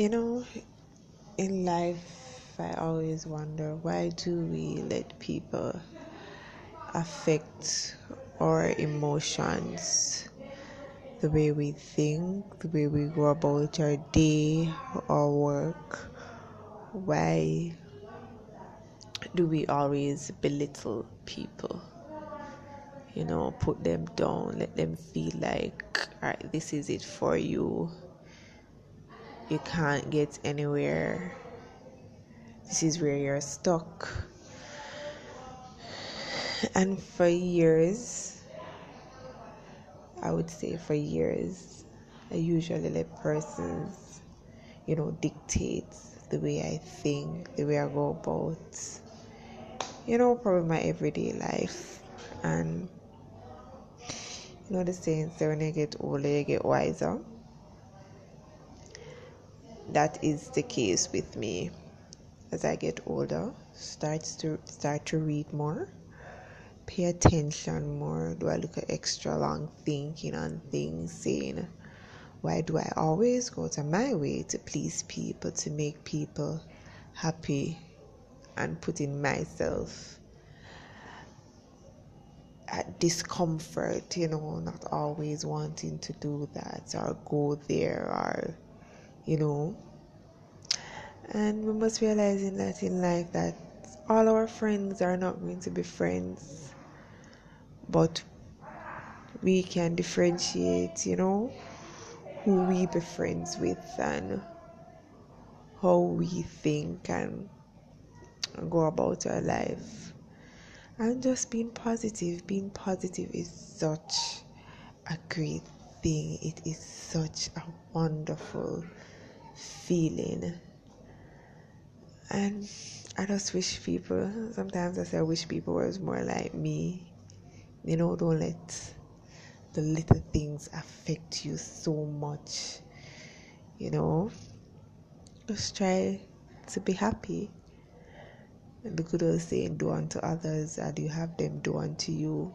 You know, in life, I always wonder why do we let people affect our emotions, the way we think, the way we go about our day, our work? Why do we always belittle people? You know, put them down, let them feel like, all right, this is it for you you can't get anywhere. This is where you're stuck. And for years, I would say for years, I usually let persons, you know, dictate the way I think, the way I go about, you know, probably my everyday life. And you know the saying, so when you get older, you get wiser that is the case with me as I get older. Starts to start to read more, pay attention more. Do I look at extra long thinking on things, saying, why do I always go to my way to please people, to make people happy, and putting myself at discomfort, you know, not always wanting to do that or go there or you know. And we must realize in that in life that all our friends are not going to be friends, but we can differentiate, you know, who we be friends with and how we think and go about our life. And just being positive, being positive is such a great thing. It is such a wonderful feeling. And I just wish people, sometimes I say I wish people was more like me. You know, don't let the little things affect you so much. You know, just try to be happy. And the good old saying, do unto others and you have them do unto you.